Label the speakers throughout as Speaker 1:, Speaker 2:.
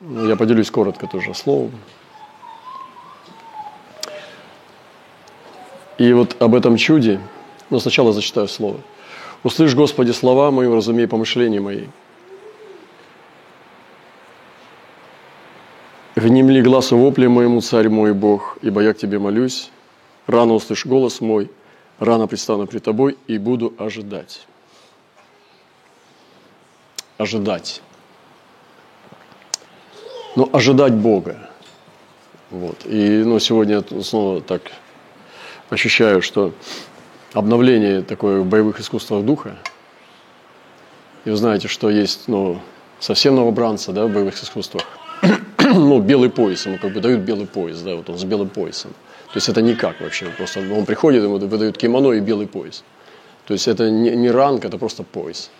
Speaker 1: Я поделюсь коротко тоже словом. И вот об этом чуде, но сначала зачитаю слово. «Услышь, Господи, слова мои, разумей помышления мои. Внемли глазу вопли моему, царь мой Бог, ибо я к Тебе молюсь. Рано услышь голос мой, рано предстану пред Тобой и буду ожидать». Ожидать. Ну, ожидать Бога. Вот. И ну, сегодня я снова так ощущаю, что обновление такое в боевых искусствах духа. И вы знаете, что есть ну, совсем новобранца да, в боевых искусствах. ну, белый пояс, ему как бы дают белый пояс, да, вот он с белым поясом. То есть это никак вообще, просто он приходит, ему выдают кимоно и белый пояс. То есть это не, не ранг, это просто пояс.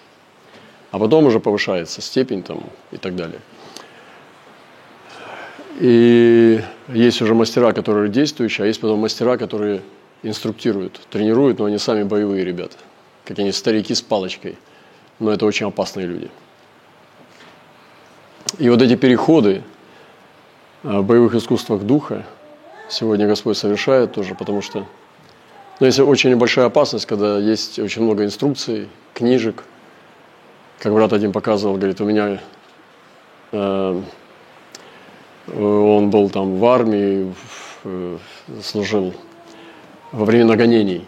Speaker 1: А потом уже повышается степень там и так далее. И есть уже мастера, которые действующие, а есть потом мастера, которые инструктируют, тренируют, но они сами боевые ребята. Как они старики с палочкой. Но это очень опасные люди. И вот эти переходы в боевых искусствах духа сегодня Господь совершает тоже, потому что ну, есть очень большая опасность, когда есть очень много инструкций, книжек. Как брат один показывал, говорит, у меня э, он был там в армии, э, служил во время нагонений.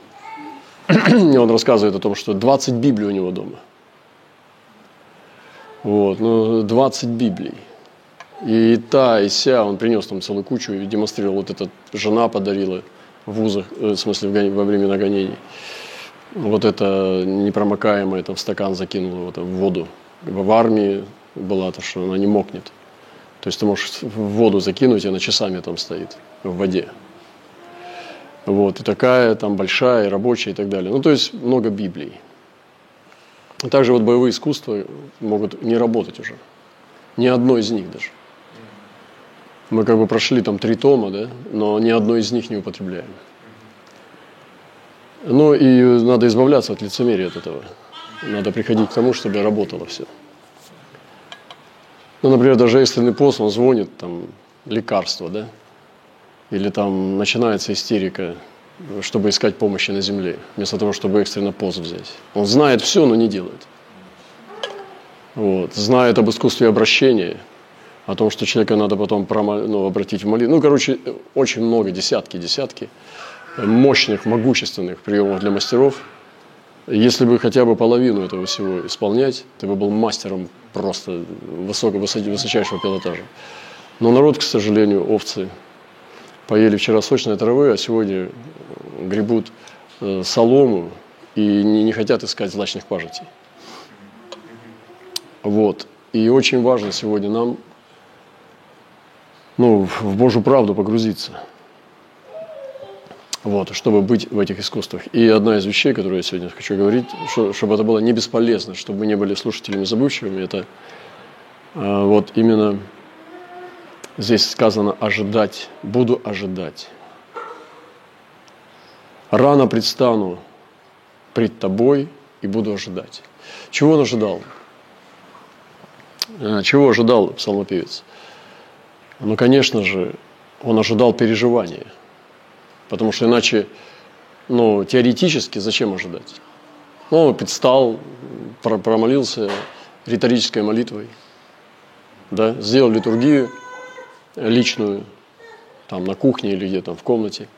Speaker 1: И он рассказывает о том, что 20 Библий у него дома. Вот, ну, 20 Библий. И та, и ся, он принес там целую кучу и демонстрировал. Вот эта жена подарила в вузах, э, в смысле во время нагонений. Вот это непромокаемое там стакан закинула вот, в воду. В армии была то, что она не мокнет. То есть ты можешь в воду закинуть, и она часами там стоит в воде. Вот, и такая там большая, и рабочая и так далее. Ну, то есть много Библий. также вот боевые искусства могут не работать уже. Ни одно из них даже. Мы как бы прошли там три тома, да, но ни одно из них не употребляем. Ну и надо избавляться от лицемерия от этого. Надо приходить к тому, чтобы работало все. Ну, например, даже экстренный пост, он звонит, там, лекарство, да? Или там начинается истерика, чтобы искать помощи на земле, вместо того, чтобы экстренно пост взять. Он знает все, но не делает. Вот. Знает об искусстве обращения, о том, что человека надо потом ну, обратить в молитву. Ну, короче, очень много, десятки, десятки мощных, могущественных приемов для мастеров – если бы хотя бы половину этого всего исполнять, ты бы был мастером просто высокого, высочайшего пилотажа. Но народ, к сожалению, овцы поели вчера сочной травы, а сегодня гребут э, солому и не хотят искать злачных пажитей. Вот. И очень важно сегодня нам ну, в Божью правду погрузиться – вот, чтобы быть в этих искусствах. И одна из вещей, которую я сегодня хочу говорить, что, чтобы это было не бесполезно, чтобы мы не были слушателями забывчивыми, это э, вот именно здесь сказано ожидать, буду ожидать. Рано предстану пред тобой и буду ожидать. Чего он ожидал? Э, чего ожидал псалмопевец? Ну, конечно же, он ожидал переживания – Потому что иначе, ну, теоретически зачем ожидать? Ну, предстал, промолился риторической молитвой, да, сделал литургию личную, там, на кухне или где там, в комнате.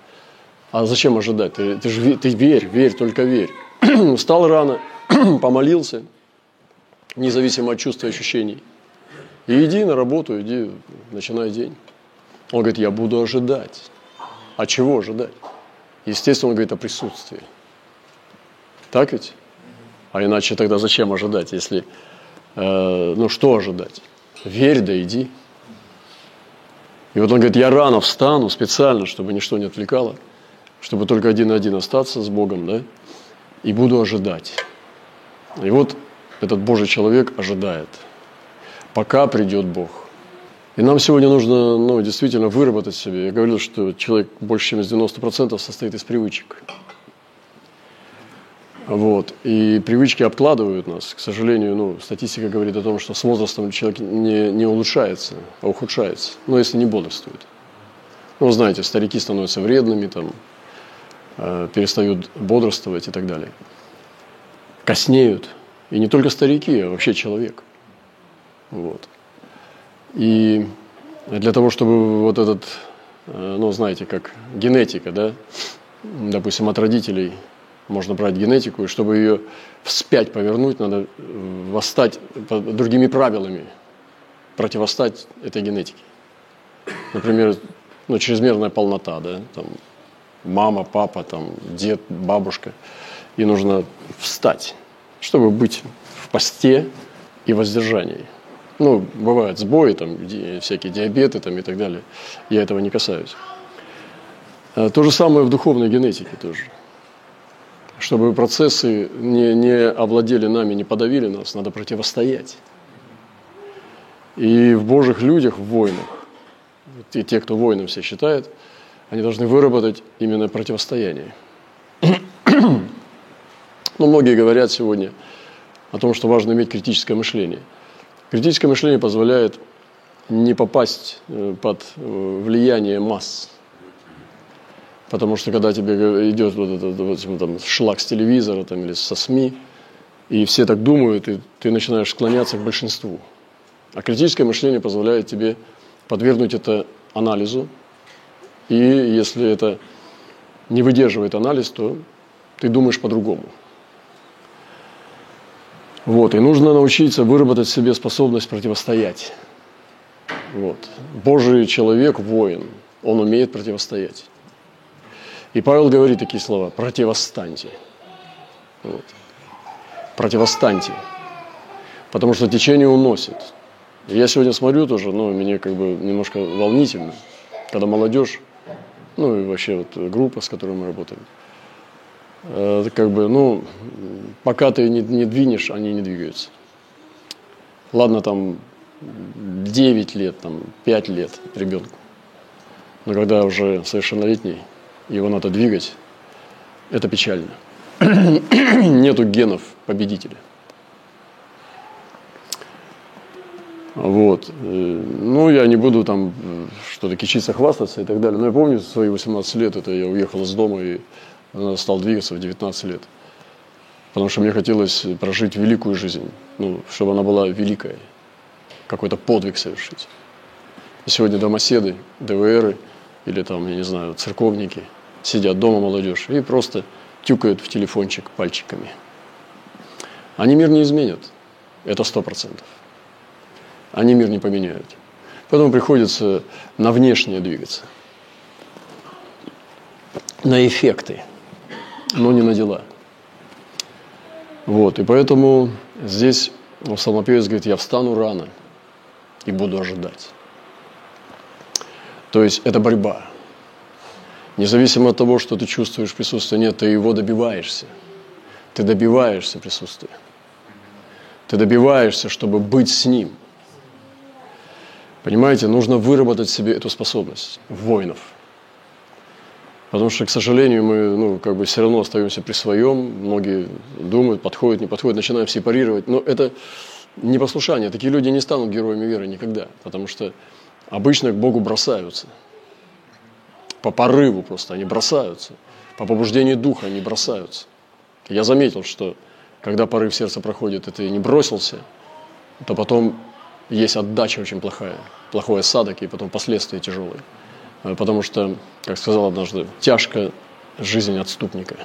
Speaker 1: А зачем ожидать? Ты, ты же ты верь, верь, только верь. Встал рано, помолился, независимо от чувств и ощущений. И иди на работу, иди, начинай день. Он говорит, я буду ожидать. А чего ожидать? Естественно, он говорит о присутствии. Так ведь? А иначе тогда зачем ожидать, если, э, ну что ожидать? Верь, да иди. И вот он говорит, я рано встану специально, чтобы ничто не отвлекало, чтобы только один на один остаться с Богом, да, и буду ожидать. И вот этот Божий человек ожидает, пока придет Бог. И нам сегодня нужно ну, действительно выработать себе. Я говорил, что человек больше, чем из 90% состоит из привычек. Вот. И привычки обкладывают нас. К сожалению, ну, статистика говорит о том, что с возрастом человек не, не улучшается, а ухудшается. Но если не бодрствует. Ну, знаете, старики становятся вредными, там, э, перестают бодрствовать и так далее. Коснеют. И не только старики, а вообще человек. Вот. И для того, чтобы вот этот, э, ну, знаете, как генетика, да, допустим, от родителей можно брать генетику, и чтобы ее вспять повернуть, надо восстать другими правилами, противостать этой генетике. Например, ну, чрезмерная полнота, да, там, мама, папа, там, дед, бабушка. И нужно встать, чтобы быть в посте и воздержании. Ну, бывают сбои, там, всякие диабеты там, и так далее. Я этого не касаюсь. А то же самое в духовной генетике тоже. Чтобы процессы не, не овладели нами, не подавили нас, надо противостоять. И в Божьих людях, в войнах, и те, кто воином себя считает, они должны выработать именно противостояние. Но многие говорят сегодня о том, что важно иметь критическое мышление. Критическое мышление позволяет не попасть э, под э, влияние масс. Потому что когда тебе идет вот этот вот, там, шлак с телевизора там, или со СМИ, и все так думают, и ты начинаешь склоняться к большинству. А критическое мышление позволяет тебе подвергнуть это анализу, и если это не выдерживает анализ, то ты думаешь по-другому. Вот, и нужно научиться выработать в себе способность противостоять. Вот. Божий человек, воин, он умеет противостоять. И Павел говорит такие слова, противостаньте. Вот. Противостаньте. Потому что течение уносит. Я сегодня смотрю тоже, ну, мне как бы немножко волнительно, когда молодежь, ну, и вообще вот группа, с которой мы работаем, э, как бы, ну, пока ты не, не двинешь, они не двигаются. Ладно, там, 9 лет, там, 5 лет ребенку. Но когда уже совершеннолетний, его надо двигать, это печально. Нету генов победителя. Вот. Э, ну, я не буду там э, что-то кичиться, хвастаться и так далее. Но я помню свои 18 лет, это я уехал из дома и стал двигаться в 19 лет. Потому что мне хотелось прожить великую жизнь, ну, чтобы она была великая, какой-то подвиг совершить. И сегодня домоседы, ДВРы или там, я не знаю, церковники сидят дома молодежь и просто тюкают в телефончик пальчиками. Они мир не изменят, это сто процентов они мир не поменяют. Поэтому приходится на внешнее двигаться. На эффекты, но не на дела. Вот, и поэтому здесь псалмопевец говорит, я встану рано и буду ожидать. То есть это борьба. Независимо от того, что ты чувствуешь присутствие, нет, ты его добиваешься. Ты добиваешься присутствия. Ты добиваешься, чтобы быть с ним – Понимаете, нужно выработать себе эту способность воинов. Потому что, к сожалению, мы ну, как бы все равно остаемся при своем. Многие думают, подходят, не подходят, начинаем сепарировать. Но это непослушание. Такие люди не станут героями веры никогда. Потому что обычно к Богу бросаются. По порыву просто они бросаются. По побуждению духа они бросаются. Я заметил, что когда порыв сердца проходит, и ты не бросился, то потом есть отдача очень плохая, плохой осадок и потом последствия тяжелые. Э, потому что, как сказал однажды, тяжко жизнь отступника,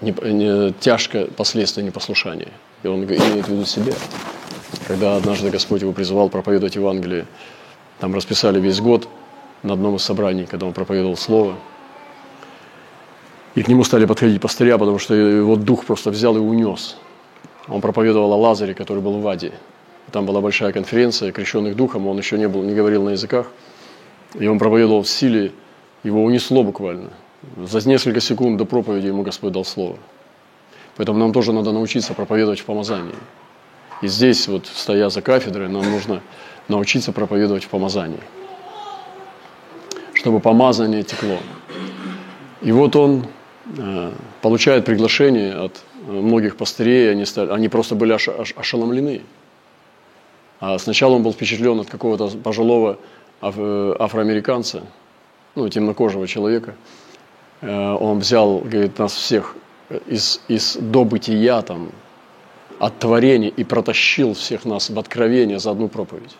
Speaker 1: не, не, тяжко последствия непослушания. И он имеет в виду себя. Когда однажды Господь его призывал проповедовать Евангелие, там расписали весь год на одном из собраний, когда он проповедовал Слово. И к нему стали подходить пастыря, потому что его дух просто взял и унес. Он проповедовал о Лазаре, который был в Аде. Там была большая конференция крещенных духом, он еще не, был, не говорил на языках. И он проповедовал в силе, его унесло буквально. За несколько секунд до проповеди ему Господь дал слово. Поэтому нам тоже надо научиться проповедовать в помазании. И здесь, вот стоя за кафедрой, нам нужно научиться проповедовать в помазании. Чтобы помазание текло. И вот он э, получает приглашение от многих пастырей, они, стали, они просто были ошеломлены. А сначала он был впечатлен от какого-то пожилого э, афроамериканца, ну, темнокожего человека. Э, он взял, говорит, нас всех из, из добытия, там, от творения и протащил всех нас в откровение за одну проповедь.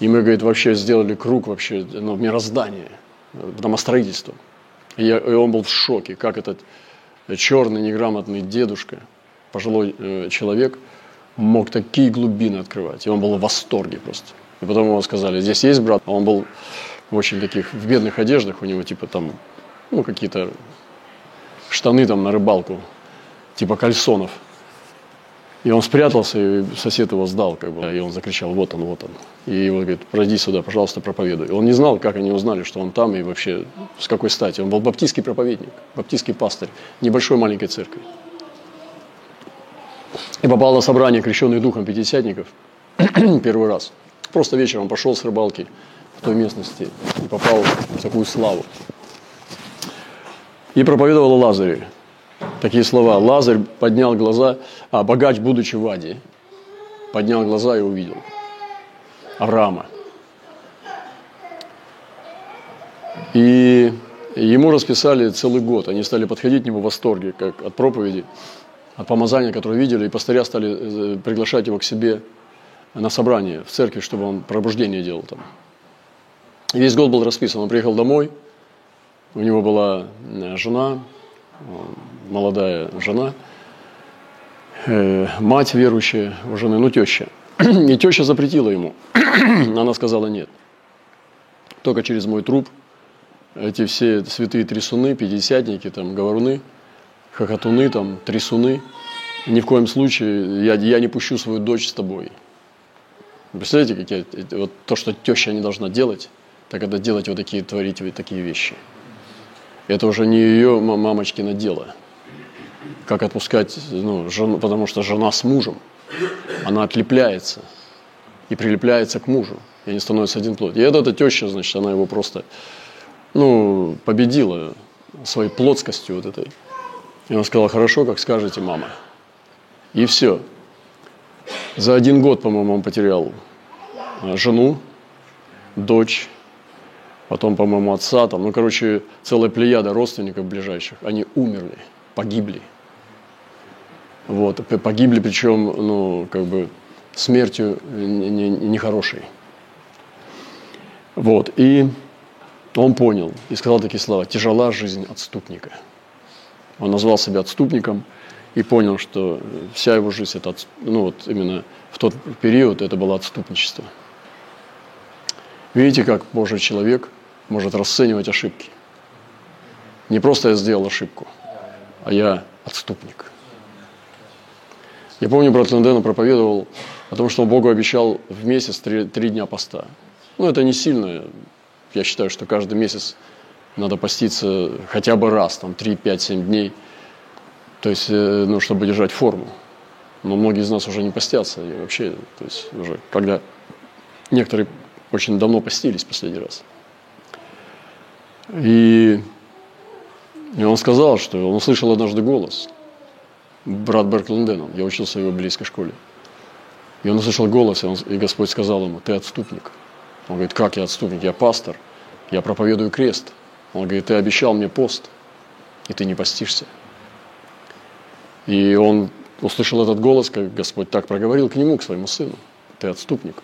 Speaker 1: И мы, говорит, вообще сделали круг вообще ну, мироздания, домостроительства. И, я, и он был в шоке, как этот черный неграмотный дедушка, пожилой э, человек, мог такие глубины открывать. И он был в восторге просто. И потом ему сказали, здесь есть брат. А он был в очень таких, в бедных одеждах, у него типа там, ну, какие-то штаны там на рыбалку, типа кальсонов. И он спрятался, и сосед его сдал, как бы, и он закричал, вот он, вот он. И его говорит, пройди сюда, пожалуйста, проповедуй. Он не знал, как они узнали, что он там, и вообще с какой стати. Он был баптистский проповедник, баптистский пастырь, небольшой маленькой церкви. И попал на собрание крещенных духом пятидесятников первый раз. Просто вечером пошел с рыбалки в той местности и попал в такую славу. И проповедовал о такие слова. Лазарь поднял глаза, а богач, будучи в Аде, поднял глаза и увидел Авраама. И ему расписали целый год. Они стали подходить к нему в восторге, как от проповеди, от помазания, которое видели, и пастыря стали э, приглашать его к себе на собрание в церкви, чтобы он пробуждение делал там. И весь год был расписан. Он приехал домой, у него была э, жена, молодая жена, э, мать верующая у жены, ну теща. И теща запретила ему. Она сказала нет. Только через мой труп эти все святые трясуны, пятидесятники, там, говоруны, хохотуны, там, трясуны, ни в коем случае я, я не пущу свою дочь с тобой. Представляете, какие, вот то, что теща не должна делать, так это делать вот такие, творить вот такие вещи. Это уже не ее мамочкино дело. Как отпускать ну, жену, потому что жена с мужем, она отлепляется и прилепляется к мужу, и они становятся один плоть. И это эта теща, значит, она его просто ну, победила своей плотскостью вот этой. И он сказал, хорошо, как скажете, мама. И все. За один год, по-моему, он потерял а, жену, дочь, потом, по-моему, отца, там, ну, короче, целая плеяда родственников ближайших, они умерли, погибли. Вот, погибли, причем, ну, как бы, смертью нехорошей. Не, не вот, и он понял и сказал такие слова, тяжела жизнь отступника. Он назвал себя отступником и понял, что вся его жизнь, это, ну, вот именно в тот период это было отступничество. Видите, как Божий человек – может расценивать ошибки. Не просто я сделал ошибку, а я отступник. Я помню, брат Лендена проповедовал о том, что он Богу обещал в месяц три, три дня поста. Ну, это не сильно. Я считаю, что каждый месяц надо поститься хотя бы раз, там, 3, 5, 7 дней. То есть, ну, чтобы держать форму. Но многие из нас уже не постятся. И вообще, то есть, уже, когда некоторые очень давно постились последний раз. И, и он сказал, что он услышал однажды голос. Брат Берт Лонденон, я учился в его близкой школе. И он услышал голос, и, он, и Господь сказал ему, ты отступник. Он говорит, как я отступник? Я пастор, я проповедую крест. Он говорит, ты обещал мне пост, и ты не постишься. И он услышал этот голос, как Господь так проговорил к нему, к своему сыну. Ты отступник.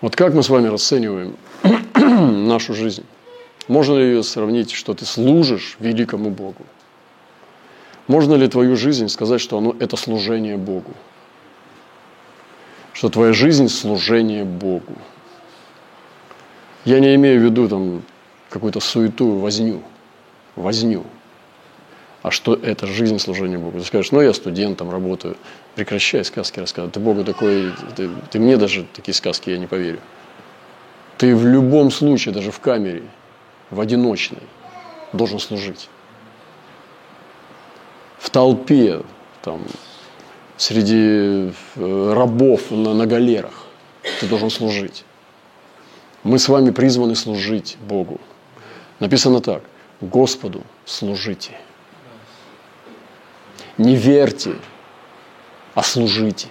Speaker 1: Вот как мы с вами расцениваем нашу жизнь? Можно ли ее сравнить, что ты служишь великому Богу? Можно ли твою жизнь сказать, что оно, это служение Богу? Что твоя жизнь – служение Богу. Я не имею в виду там какую-то суету, возню, возню. А что это жизнь служения Богу? Ты скажешь, ну я студентом работаю, прекращай сказки рассказывать. Ты Богу такой, ты, ты мне даже такие сказки я не поверю. Ты в любом случае, даже в камере – в одиночной должен служить. В толпе, там, среди э, рабов на, на галерах ты должен служить. Мы с вами призваны служить Богу. Написано так. Господу служите. Не верьте, а служите.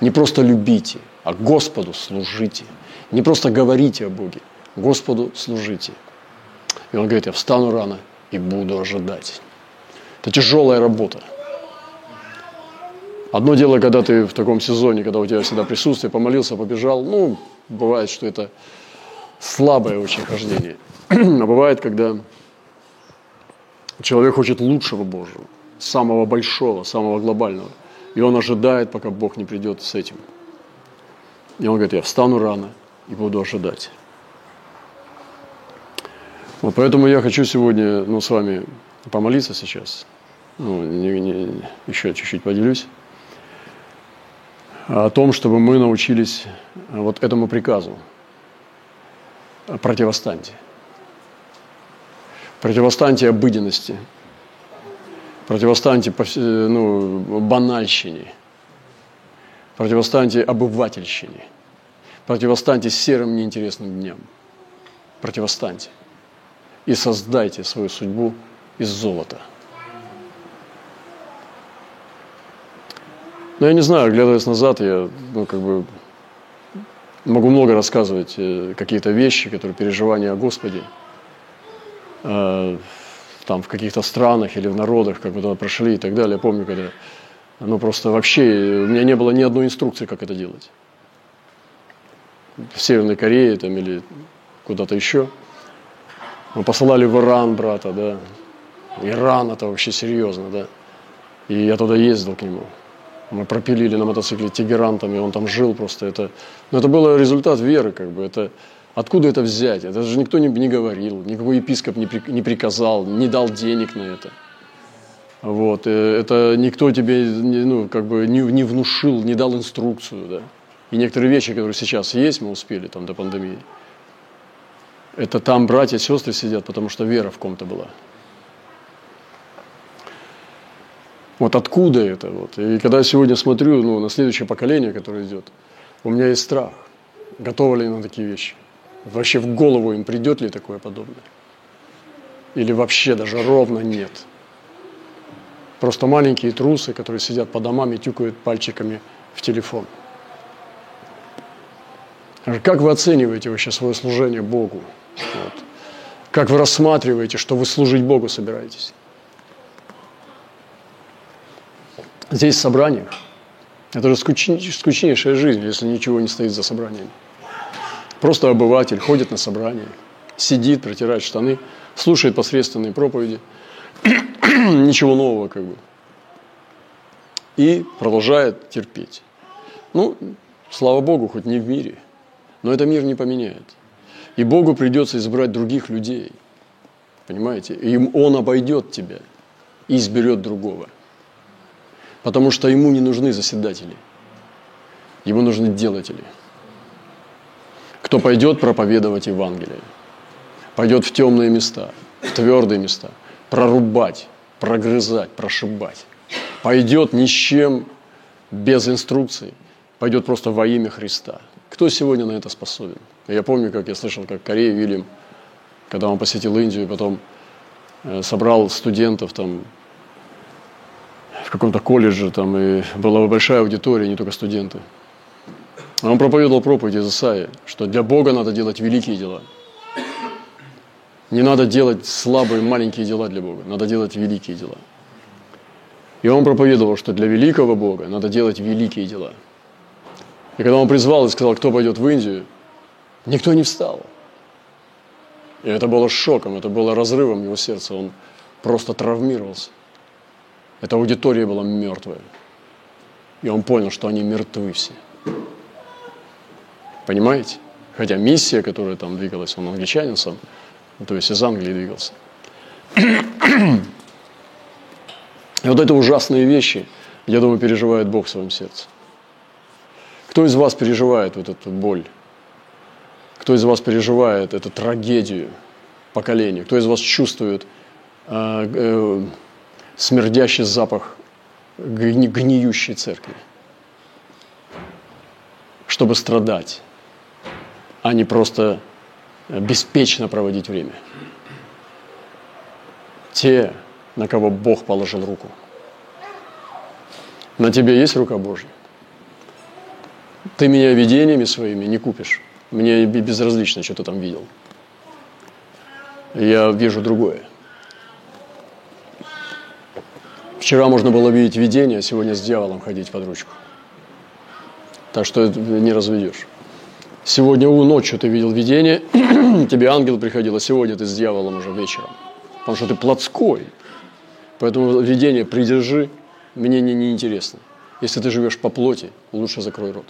Speaker 1: Не просто любите, а Господу служите. Не просто говорите о Боге, Господу служите. И он говорит, я встану рано и буду ожидать. Это тяжелая работа. Одно дело, когда ты в таком сезоне, когда у тебя всегда присутствие, помолился, побежал, ну, бывает, что это слабое очень хождение. А бывает, когда человек хочет лучшего Божьего, самого большого, самого глобального. И он ожидает, пока Бог не придет с этим. И он говорит, я встану рано и буду ожидать. Вот поэтому я хочу сегодня ну, с вами помолиться сейчас. Ну, не, не, еще чуть-чуть поделюсь. О том, чтобы мы научились вот этому приказу. Противостаньте. Противостаньте обыденности. Противостаньте ну, банальщине. Противостаньте обывательщине. Противостаньте серым неинтересным дням. Противостаньте. И создайте свою судьбу из золота. Но я не знаю, глядываясь назад, я ну, как бы могу много рассказывать э, какие-то вещи, которые переживания о Господе. Там в каких-то странах или в народах, как мы туда прошли и так далее. Я помню, когда ну просто вообще у меня не было ни одной инструкции, как это делать. В Северной Корее там или куда-то еще. Мы посылали в Иран брата, да. Иран это вообще серьезно, да. И я туда ездил к нему. Мы пропилили на мотоцикле Тегеран там, и он там жил просто. Это, но это был результат веры, как бы. Это, откуда это взять? Это же никто не, не говорил, никакой епископ не, при, не приказал, не дал денег на это. Вот, э, это никто тебе ну, как бы не, не внушил, не дал инструкцию, да. И некоторые вещи, которые сейчас есть, мы успели там до пандемии, это там братья и сестры сидят, потому что вера в ком-то была. Вот откуда это? Вот. И когда я сегодня смотрю ну, на следующее поколение, которое идет, у меня есть страх. Готовы ли на такие вещи? Вообще в голову им придет ли такое подобное? Или вообще даже ровно нет? Просто маленькие трусы, которые сидят по домам и тюкают пальчиками в телефон. Как вы оцениваете вообще свое служение Богу? Вот. Как вы рассматриваете, что вы служить Богу собираетесь? здесь в собраниях. Это же скучнейшая жизнь, если ничего не стоит за собранием. Просто обыватель ходит на собрание, сидит, протирает штаны, слушает посредственные проповеди, ничего нового как бы. И продолжает терпеть. Ну, слава Богу, хоть не в мире, но это мир не поменяет. И Богу придется избрать других людей, понимаете? И Он обойдет тебя и изберет другого потому что ему не нужны заседатели, ему нужны делатели. Кто пойдет проповедовать Евангелие, пойдет в темные места, в твердые места, прорубать, прогрызать, прошибать. Пойдет ни с чем, без инструкций, пойдет просто во имя Христа. Кто сегодня на это способен? Я помню, как я слышал, как Корея Вильям, когда он посетил Индию, потом э, собрал студентов там в каком-то колледже, там, и была большая аудитория, не только студенты. А он проповедовал проповедь из Исаии, что для Бога надо делать великие дела. Не надо делать слабые маленькие дела для Бога, надо делать великие дела. И он проповедовал, что для великого Бога надо делать великие дела. И когда он призвал и сказал, кто пойдет в Индию, никто не встал. И это было шоком, это было разрывом его сердца. Он просто травмировался. Эта аудитория была мертвая. И он понял, что они мертвы все. Понимаете? Хотя миссия, которая там двигалась, он англичанин сам, то есть из Англии двигался. И вот это ужасные вещи, я думаю, переживает Бог в своем сердце. Кто из вас переживает вот эту боль? Кто из вас переживает эту трагедию поколения? Кто из вас чувствует э, э, смердящий запах гни, гниющей церкви, чтобы страдать, а не просто беспечно проводить время. Те, на кого Бог положил руку, На тебе есть рука Божья. Ты меня видениями своими не купишь. Мне безразлично, что ты там видел. Я вижу другое. Вчера можно было видеть видение, а сегодня с дьяволом ходить под ручку. Так что не разведешь. Сегодня у ночью ты видел видение, тебе ангел приходил, а сегодня ты с дьяволом уже вечером. Потому что ты плотской. Поэтому видение придержи, мне не, не интересно. Если ты живешь по плоти, лучше закрой рот.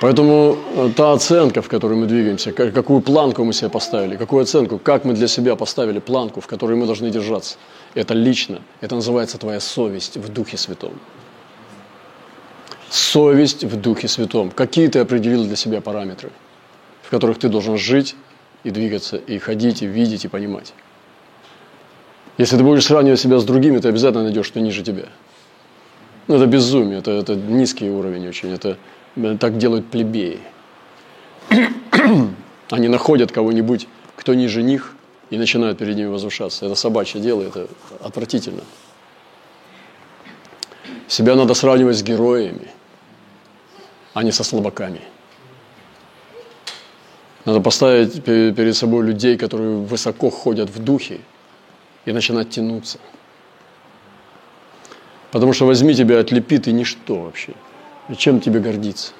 Speaker 1: Поэтому э, та оценка, в которой мы двигаемся, какую планку мы себе поставили, какую оценку, как мы для себя поставили планку, в которой мы должны держаться, это лично, это называется твоя совесть в Духе Святом. Совесть в Духе Святом. Какие ты определил для себя параметры, в которых ты должен жить и двигаться, и ходить, и видеть, и понимать. Если ты будешь сравнивать себя с другими, ты обязательно найдешь, что ниже тебя. Ну, это безумие, это, это низкий уровень очень, это так делают плебеи. Они находят кого-нибудь, кто ниже них, и начинают перед ними возвышаться. Это собачье дело, это отвратительно. Себя надо сравнивать с героями, а не со слабаками. Надо поставить перед собой людей, которые высоко ходят в духе, и начинать тянуться. Потому что возьми тебя, отлепи, ты ничто вообще – и чем тебе гордиться?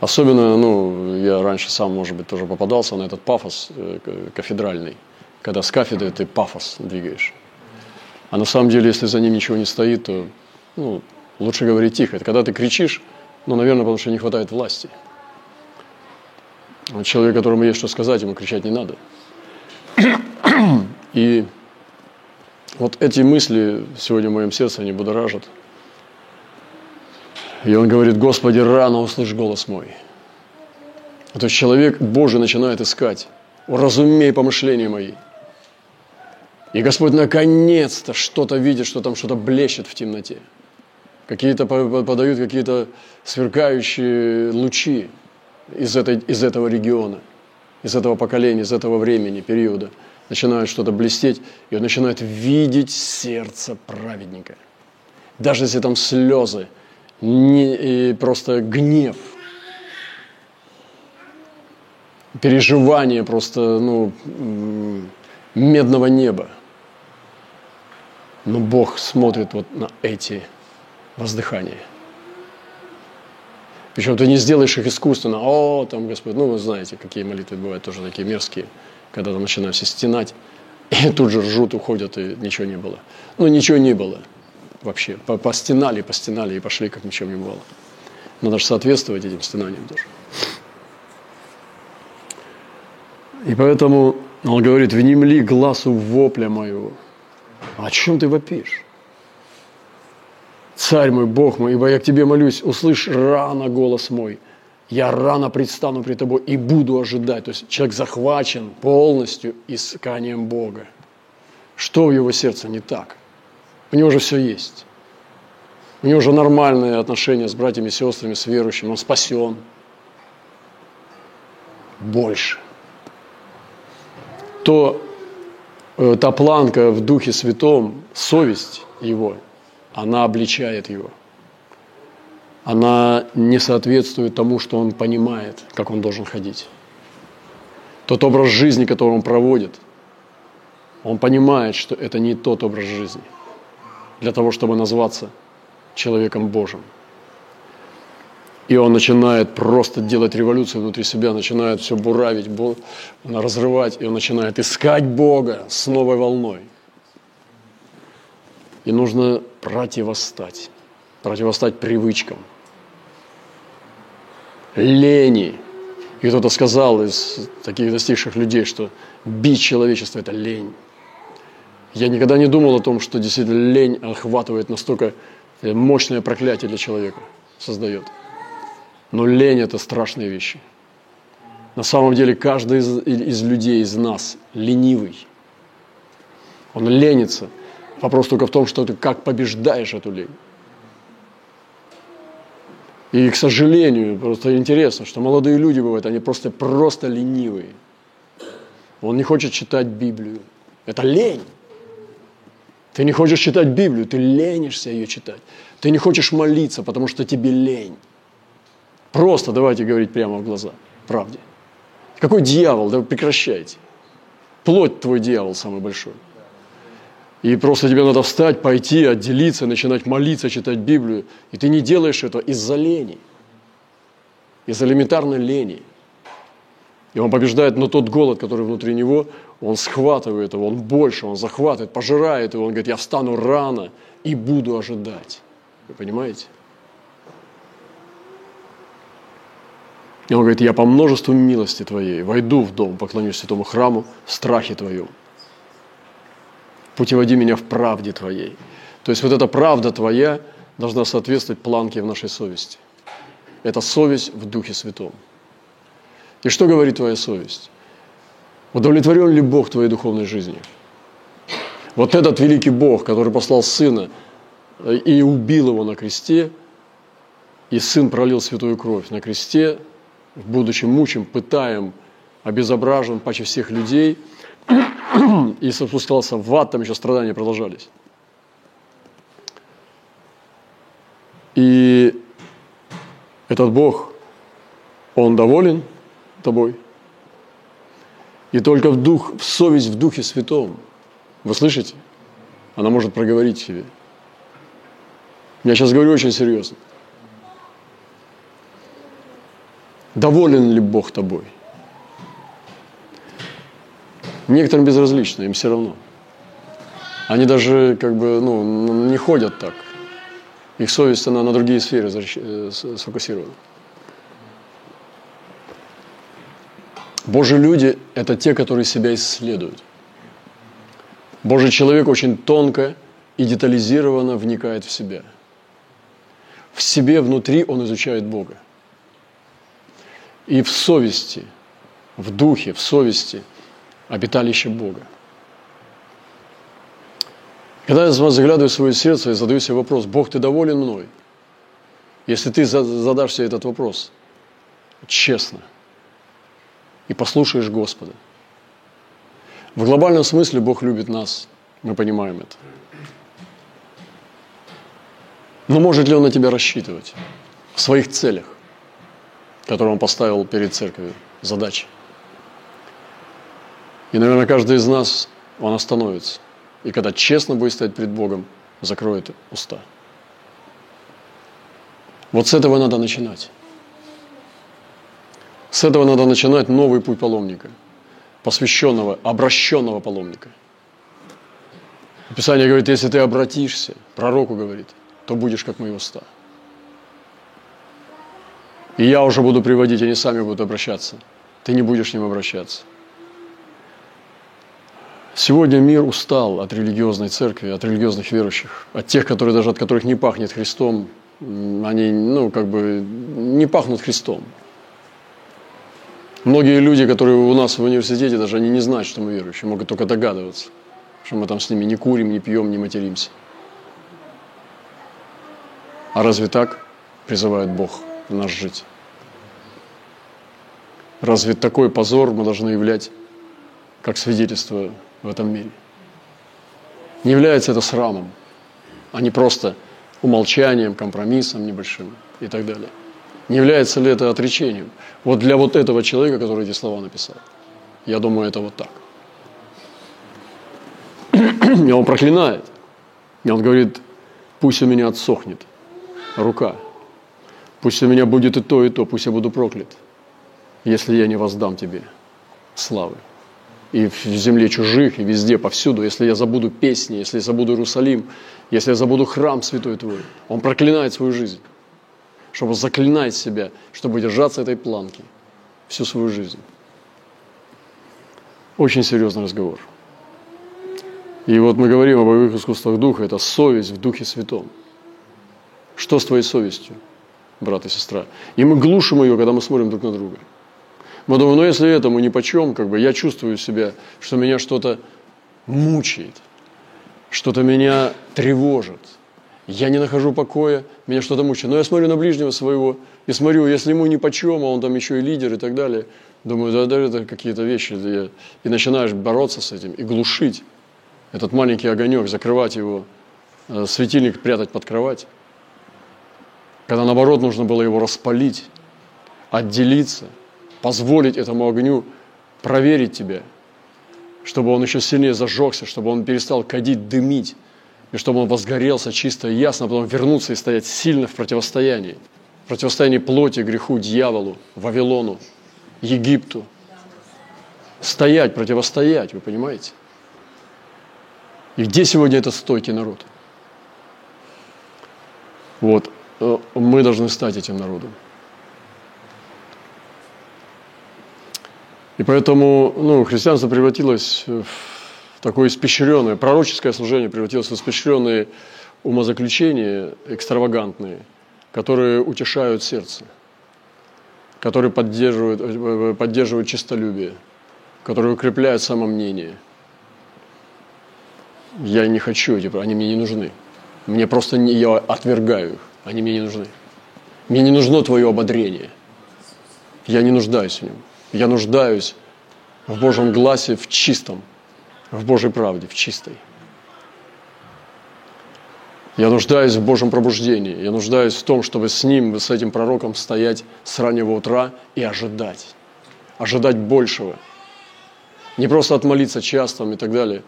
Speaker 1: Особенно, ну, я раньше сам, может быть, тоже попадался на этот пафос э, кафедральный, когда с кафедры ты пафос двигаешь. А на самом деле, если за ним ничего не стоит, то ну, лучше говорить тихо. Это когда ты кричишь, ну, наверное, потому что не хватает власти. А человек, которому есть что сказать, ему кричать не надо. И вот эти мысли сегодня в моем сердце, они будоражат – и он говорит, Господи, рано услышь голос мой. То есть человек Божий начинает искать, уразумей помышления мои. И Господь наконец-то что-то видит, что там что-то блещет в темноте. Какие-то подают какие-то сверкающие лучи из, этой, из этого региона, из этого поколения, из этого времени, периода. Начинают что-то блестеть, и он начинает видеть сердце праведника. Даже если там слезы – не, просто гнев, переживание просто ну, медного неба. Но Бог смотрит вот на эти воздыхания. Причем ты не сделаешь их искусственно. О, там Господь, ну вы знаете, какие молитвы бывают тоже такие мерзкие, когда там начинают все стенать, и тут же ржут, уходят, и ничего не было. Ну, ничего не было вообще. Постенали, постенали и пошли, как ничем не было. Надо же соответствовать этим стенаниям тоже. И поэтому он говорит, внемли глазу вопля моего. А о чем ты вопишь? Царь мой, Бог мой, ибо я к тебе молюсь, услышь рано голос мой. Я рано предстану при тобой и буду ожидать. То есть человек захвачен полностью исканием Бога. Что в его сердце не так? У него же все есть. У него уже нормальные отношения с братьями и сестрами, с верующими. Он спасен. Больше. То э, та планка в Духе Святом, совесть его, она обличает его. Она не соответствует тому, что он понимает, как он должен ходить. Тот образ жизни, который он проводит, он понимает, что это не тот образ жизни – для того, чтобы назваться человеком Божьим. И он начинает просто делать революцию внутри себя, начинает все буравить, разрывать, и он начинает искать Бога с новой волной. И нужно противостать, противостать привычкам, лени. И кто-то сказал из таких достигших людей, что бить человечество – это лень. Я никогда не думал о том, что действительно лень охватывает настолько э, мощное проклятие для человека, создает. Но лень – это страшные вещи. На самом деле каждый из, из людей, из нас ленивый. Он ленится. Вопрос только в том, что ты как побеждаешь эту лень. И, к сожалению, просто интересно, что молодые люди бывают, они просто, просто ленивые. Он не хочет читать Библию. Это лень. Ты не хочешь читать Библию, ты ленишься ее читать. Ты не хочешь молиться, потому что тебе лень. Просто давайте говорить прямо в глаза, правде. Какой дьявол? Да прекращайте. Плоть твой дьявол самый большой. И просто тебе надо встать, пойти, отделиться, начинать молиться, читать Библию. И ты не делаешь этого из-за лени. Из-за элементарной лени. И он побеждает, но тот голод, который внутри него, он схватывает его, он больше, он захватывает, пожирает его. Он говорит, я встану рано и буду ожидать. Вы понимаете? И он говорит, я по множеству милости Твоей войду в дом, поклонюсь святому храму в страхе. Путеводи меня в правде Твоей. То есть вот эта правда Твоя должна соответствовать планке в нашей совести. Это совесть в Духе Святом. И что говорит твоя совесть? Удовлетворен ли Бог твоей духовной жизнью? Вот этот великий Бог, который послал Сына и убил его на кресте, и Сын пролил святую кровь на кресте, будучи мучим, пытаем, обезображен паче всех людей, и спускался в ад, там еще страдания продолжались. И этот Бог, Он доволен тобой. И только в дух, в совесть в Духе Святом, вы слышите? Она может проговорить себе. Я сейчас говорю очень серьезно. Доволен ли Бог тобой? Некоторым безразлично, им все равно. Они даже как бы ну, не ходят так. Их совесть, она на другие сферы э, сфокусирована. Божьи люди – это те, которые себя исследуют. Божий человек очень тонко и детализированно вникает в себя. В себе внутри он изучает Бога. И в совести, в духе, в совести обиталище Бога. Когда я заглядываю в свое сердце и задаю себе вопрос, Бог, ты доволен мной? Если ты задашь себе этот вопрос честно и послушаешь Господа. В глобальном смысле Бог любит нас, мы понимаем это. Но может ли Он на тебя рассчитывать в своих целях, которые Он поставил перед церковью, задачи? И, наверное, каждый из нас, он остановится. И когда честно будет стоять перед Богом, закроет уста. Вот с этого надо начинать. С этого надо начинать новый путь паломника, посвященного, обращенного паломника. Писание говорит, если ты обратишься, пророку говорит, то будешь как мои уста. И я уже буду приводить, они сами будут обращаться. Ты не будешь к ним обращаться. Сегодня мир устал от религиозной церкви, от религиозных верующих, от тех, которые даже от которых не пахнет Христом, они, ну, как бы не пахнут Христом. Многие люди, которые у нас в университете, даже они не знают, что мы верующие, могут только догадываться, что мы там с ними не курим, не пьем, не материмся. А разве так призывает Бог нас жить? Разве такой позор мы должны являть как свидетельство в этом мире. Не является это срамом, а не просто умолчанием, компромиссом небольшим и так далее. Не является ли это отречением? Вот для вот этого человека, который эти слова написал. Я думаю, это вот так. И он проклинает. И он говорит, пусть у меня отсохнет рука. Пусть у меня будет и то, и то, пусть я буду проклят, если я не воздам тебе славы и в земле чужих, и везде, повсюду, если я забуду песни, если я забуду Иерусалим, если я забуду храм святой твой. Он проклинает свою жизнь, чтобы заклинать себя, чтобы держаться этой планки всю свою жизнь. Очень серьезный разговор. И вот мы говорим о боевых искусствах духа, это совесть в духе святом. Что с твоей совестью, брат и сестра? И мы глушим ее, когда мы смотрим друг на друга – мы думаем, ну если этому ни почем, как бы я чувствую себя, что меня что-то мучает, что-то меня тревожит. Я не нахожу покоя, меня что-то мучает. Но я смотрю на ближнего своего и смотрю, если ему ни почем, а он там еще и лидер и так далее, думаю, да, да это какие-то вещи. И начинаешь бороться с этим и глушить этот маленький огонек, закрывать его, э, светильник прятать под кровать, когда наоборот нужно было его распалить, отделиться, позволить этому огню проверить тебя, чтобы он еще сильнее зажегся, чтобы он перестал кадить, дымить, и чтобы он возгорелся чисто и ясно, а потом вернуться и стоять сильно в противостоянии. В противостоянии плоти, греху, дьяволу, Вавилону, Египту. Стоять, противостоять, вы понимаете? И где сегодня этот стойкий народ? Вот, э, мы должны стать этим народом. И поэтому ну, христианство превратилось в такое испещренное, пророческое служение превратилось в испещренные умозаключения экстравагантные, которые утешают сердце, которые поддерживают, э, поддерживают чистолюбие, которые укрепляют самомнение. Я не хочу эти, они мне не нужны. Мне просто не, я отвергаю их, они мне не нужны. Мне не нужно твое ободрение. Я не нуждаюсь в нем. Я нуждаюсь в Божьем гласе, в чистом, в Божьей правде, в чистой. Я нуждаюсь в Божьем пробуждении. Я нуждаюсь в том, чтобы с ним, с этим пророком стоять с раннего утра и ожидать. Ожидать большего. Не просто отмолиться часто и так далее,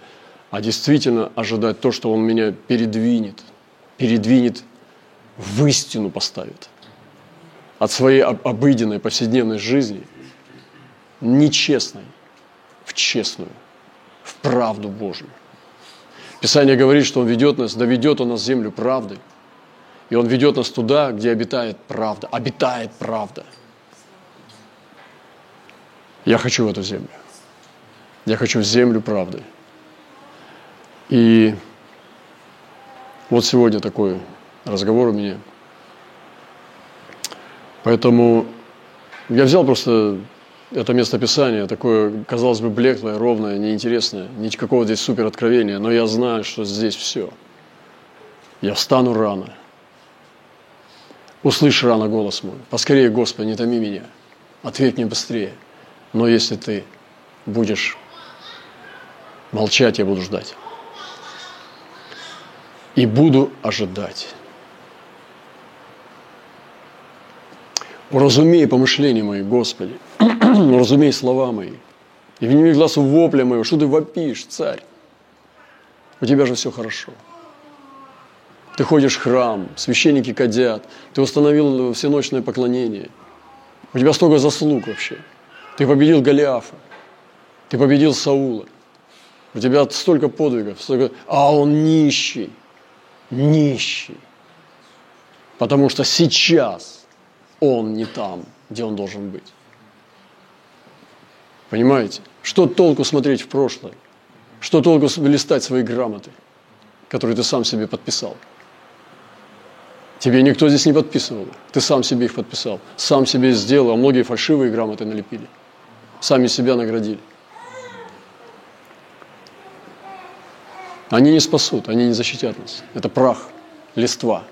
Speaker 1: а действительно ожидать то, что Он меня передвинет. Передвинет в истину поставит. От своей обыденной повседневной жизни – нечестной в честную, в правду Божию. Писание говорит, что Он ведет нас, доведет Он нас землю правды. И Он ведет нас туда, где обитает правда. Обитает правда. Я хочу в эту землю. Я хочу в землю правды. И вот сегодня такой разговор у меня. Поэтому я взял просто это местописание такое, казалось бы, блеклое, ровное, неинтересное, никакого здесь супер откровения, но я знаю, что здесь все. Я встану рано. Услышь рано голос мой. Поскорее, Господи, не томи меня. Ответь мне быстрее. Но если ты будешь молчать, я буду ждать. И буду ожидать. Уразумей помышления мои, Господи. Уразумей слова мои. И вними глазу вопля моего. Что ты вопишь, царь? У тебя же все хорошо. Ты ходишь в храм, священники кадят, ты установил всеночное поклонение. У тебя столько заслуг вообще. Ты победил Голиафа, ты победил Саула. У тебя столько подвигов, столько... а он нищий, нищий. Потому что сейчас он не там, где он должен быть. Понимаете? Что толку смотреть в прошлое? Что толку листать свои грамоты, которые ты сам себе подписал? Тебе никто здесь не подписывал. Ты сам себе их подписал. Сам себе сделал, а многие фальшивые грамоты налепили. Сами себя наградили. Они не спасут, они не защитят нас. Это прах, листва,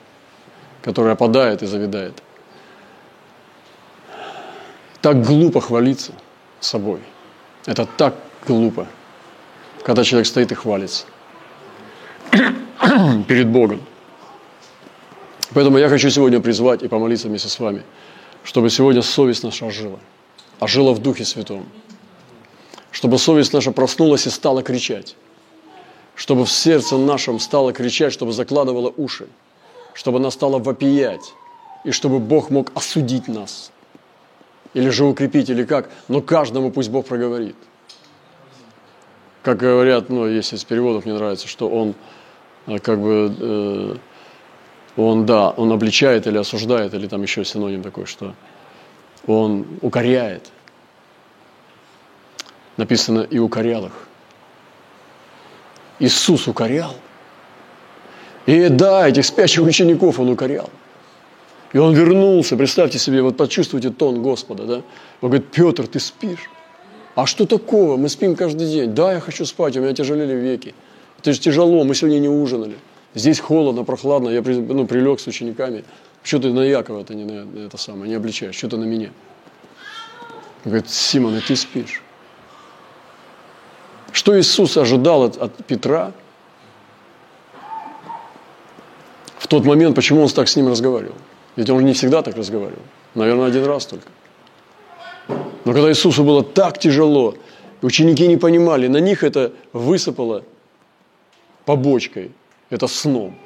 Speaker 1: которая опадает и завидает. Так глупо хвалиться собой. Это так глупо, когда человек стоит и хвалится перед Богом. Поэтому я хочу сегодня призвать и помолиться вместе с вами, чтобы сегодня совесть наша ожила, ожила в Духе Святом, чтобы совесть наша проснулась и стала кричать, чтобы в сердце нашем стала кричать, чтобы закладывала уши, чтобы она стала вопиять, и чтобы Бог мог осудить нас – или же укрепить, или как, но каждому пусть Бог проговорит. Как говорят, ну, если из переводов мне нравится, что он э, как бы, э, он, да, он обличает или осуждает, или там еще синоним такой, что он укоряет. Написано «и укорял их». Иисус укорял. И да, этих спящих учеников он укорял. И он вернулся, представьте себе, вот почувствуйте тон Господа, да? Он говорит, Петр, ты спишь? А что такого? Мы спим каждый день. Да, я хочу спать, у меня тяжелели веки. Это же тяжело, мы сегодня не ужинали. Здесь холодно, прохладно, я ну, прилег с учениками. Что ты на Якова это не на это самое, не обличаешь, что ты на меня? Он говорит, Симон, и ты спишь. Что Иисус ожидал от, от Петра в тот момент, почему он так с ним разговаривал? Ведь он не всегда так разговаривал. Наверное, один раз только. Но когда Иисусу было так тяжело, ученики не понимали, на них это высыпало побочкой, это сном,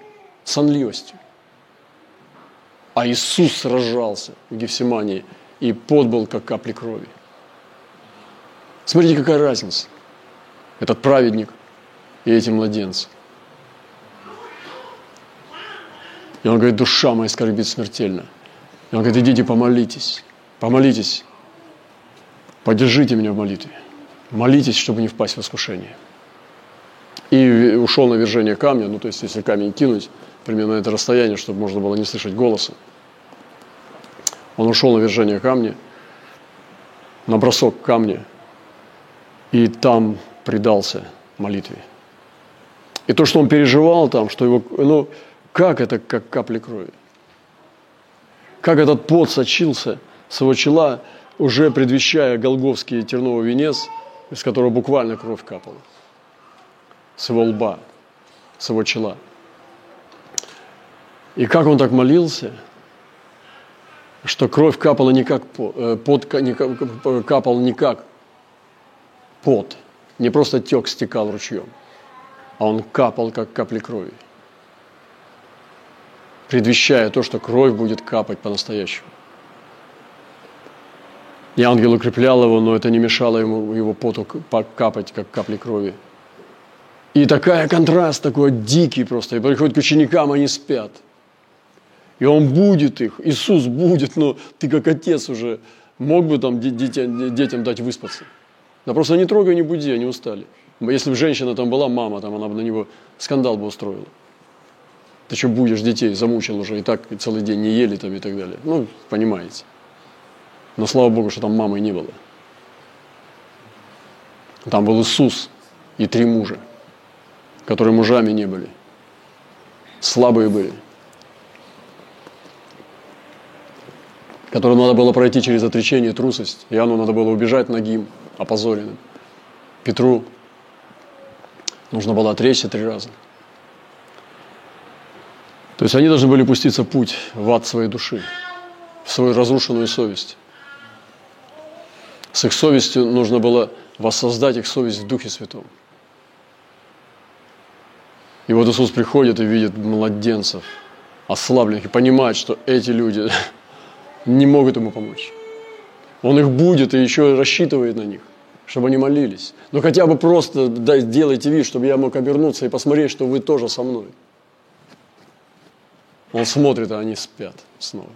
Speaker 1: сонливостью. А Иисус сражался в Гефсимании, и пот был, как капли крови. Смотрите, какая разница. Этот праведник и эти младенцы. И он говорит, душа моя скорбит смертельно. И он говорит, идите помолитесь, помолитесь, поддержите меня в молитве. Молитесь, чтобы не впасть в искушение. И ушел на вержение камня, ну то есть если камень кинуть, примерно на это расстояние, чтобы можно было не слышать голоса. Он ушел на вержение камня, на бросок камня, и там предался молитве. И то, что он переживал там, что его, ну, как это, как капли крови? Как этот пот сочился с его чела, уже предвещая голговский терновый венец, из которого буквально кровь капала. С его лба, с его чела. И как он так молился, что кровь капала не как э, пот, не капал не как пот, не просто тек, стекал ручьем, а он капал, как капли крови предвещая то, что кровь будет капать по-настоящему. И ангел укреплял его, но это не мешало ему его поту капать, как капли крови. И такая контраст, такой дикий просто. И приходит к ученикам, они спят. И он будет их, Иисус будет, но ты как отец уже мог бы там детям, детям дать выспаться. Да просто не трогай, не буди, они устали. Если бы женщина там была, мама, там, она бы на него скандал бы устроила. Ты что будешь детей, замучил уже, и так целый день не ели там и так далее. Ну, понимаете. Но слава Богу, что там мамы не было. Там был Иисус и три мужа, которые мужами не были. Слабые были. Которым надо было пройти через отречение, трусость. Иоанну надо было убежать ногим, опозоренным. Петру нужно было отречься три раза – то есть они должны были пуститься путь в ад своей души, в свою разрушенную совесть. С их совестью нужно было воссоздать их совесть в Духе Святом. И вот Иисус приходит и видит младенцев, ослабленных, и понимает, что эти люди не могут ему помочь. Он их будет и еще рассчитывает на них, чтобы они молились. Но хотя бы просто делайте вид, чтобы я мог обернуться и посмотреть, что вы тоже со мной. Он смотрит, а они спят снова.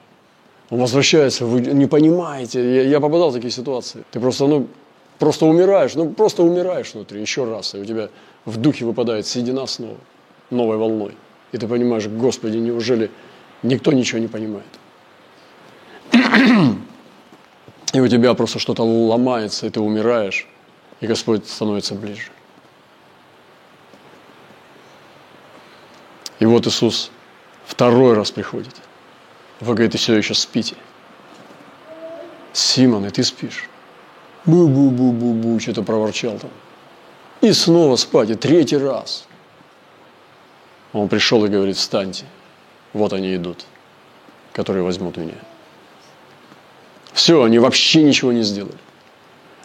Speaker 1: Он возвращается, вы не понимаете. Я, я попадал в такие ситуации. Ты просто, ну, просто умираешь, ну, просто умираешь внутри еще раз. И у тебя в духе выпадает седина снова, новой волной. И ты понимаешь, Господи, неужели никто ничего не понимает? И у тебя просто что-то ломается, и ты умираешь, и Господь становится ближе. И вот Иисус Второй раз приходит. Вы, говорите, все еще спите. Симон, и ты спишь. Бу-бу-бу-бу-бу, что-то проворчал там. И снова спать, и третий раз. Он пришел и говорит, встаньте. Вот они идут, которые возьмут меня. Все, они вообще ничего не сделали.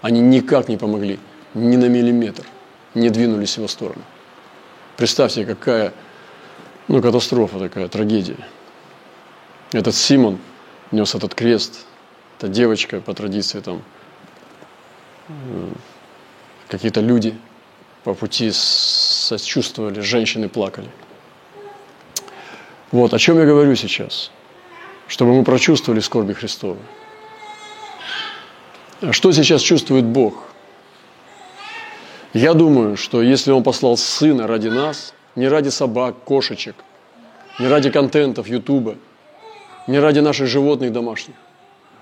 Speaker 1: Они никак не помогли, ни на миллиметр, не двинулись в его сторону. Представьте, какая ну, катастрофа такая, трагедия. Этот Симон нес этот крест, эта девочка по традиции там, э, какие-то люди по пути сочувствовали, женщины плакали. Вот, о чем я говорю сейчас? Чтобы мы прочувствовали скорби Христова. А что сейчас чувствует Бог? Я думаю, что если Он послал Сына ради нас, не ради собак, кошечек, не ради контентов Ютуба, не ради наших животных домашних.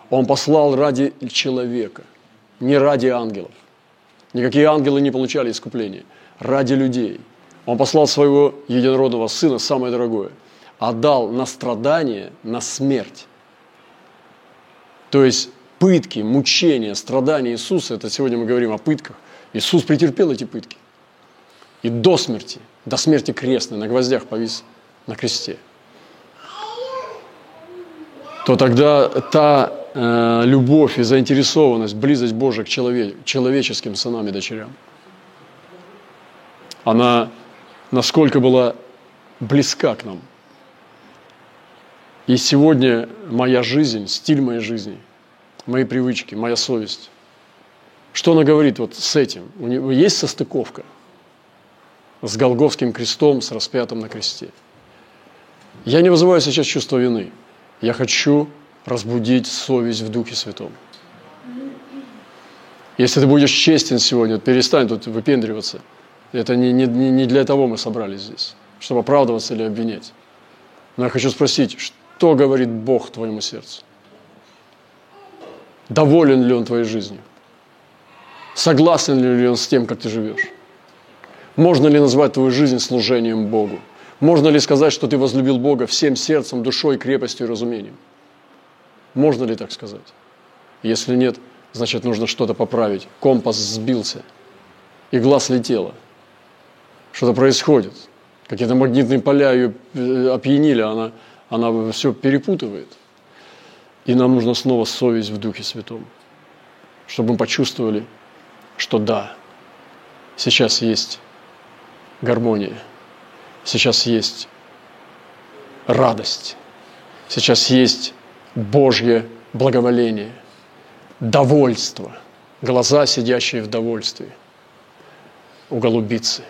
Speaker 1: Он послал ради человека, не ради ангелов. Никакие ангелы не получали искупления. Ради людей. Он послал своего единородного сына, самое дорогое, отдал на страдание, на смерть. То есть пытки, мучения, страдания Иисуса, это сегодня мы говорим о пытках. Иисус претерпел эти пытки. И до смерти – до смерти крестной, на гвоздях повис на кресте. то тогда та э, любовь и заинтересованность, близость Божия к человек, человеческим сынам и дочерям, она насколько была близка к нам. И сегодня моя жизнь, стиль моей жизни, мои привычки, моя совесть, что она говорит вот с этим? У него есть состыковка с Голговским крестом, с распятым на кресте. Я не вызываю сейчас чувство вины. Я хочу разбудить совесть в Духе Святом. Если ты будешь честен сегодня, перестань тут выпендриваться. Это не, не, не для того мы собрались здесь, чтобы оправдываться или обвинять. Но я хочу спросить, что говорит Бог твоему сердцу? Доволен ли Он твоей жизнью? Согласен ли Он с тем, как ты живешь? Можно ли назвать твою жизнь служением Богу? Можно ли сказать, что ты возлюбил Бога всем сердцем, душой, крепостью и разумением? Можно ли так сказать? Если нет, значит нужно что-то поправить. Компас сбился, и глаз слетела. Что-то происходит. Какие-то магнитные поля ее э, опьянили, она, она все перепутывает. И нам нужна снова совесть в Духе Святом, чтобы мы почувствовали, что да, сейчас есть гармония, сейчас есть радость, сейчас есть Божье благоволение, довольство, глаза, сидящие в довольстве. У голубицы,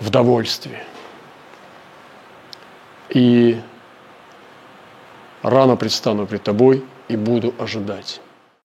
Speaker 1: в довольстве. И рано предстану пред тобой и буду ожидать.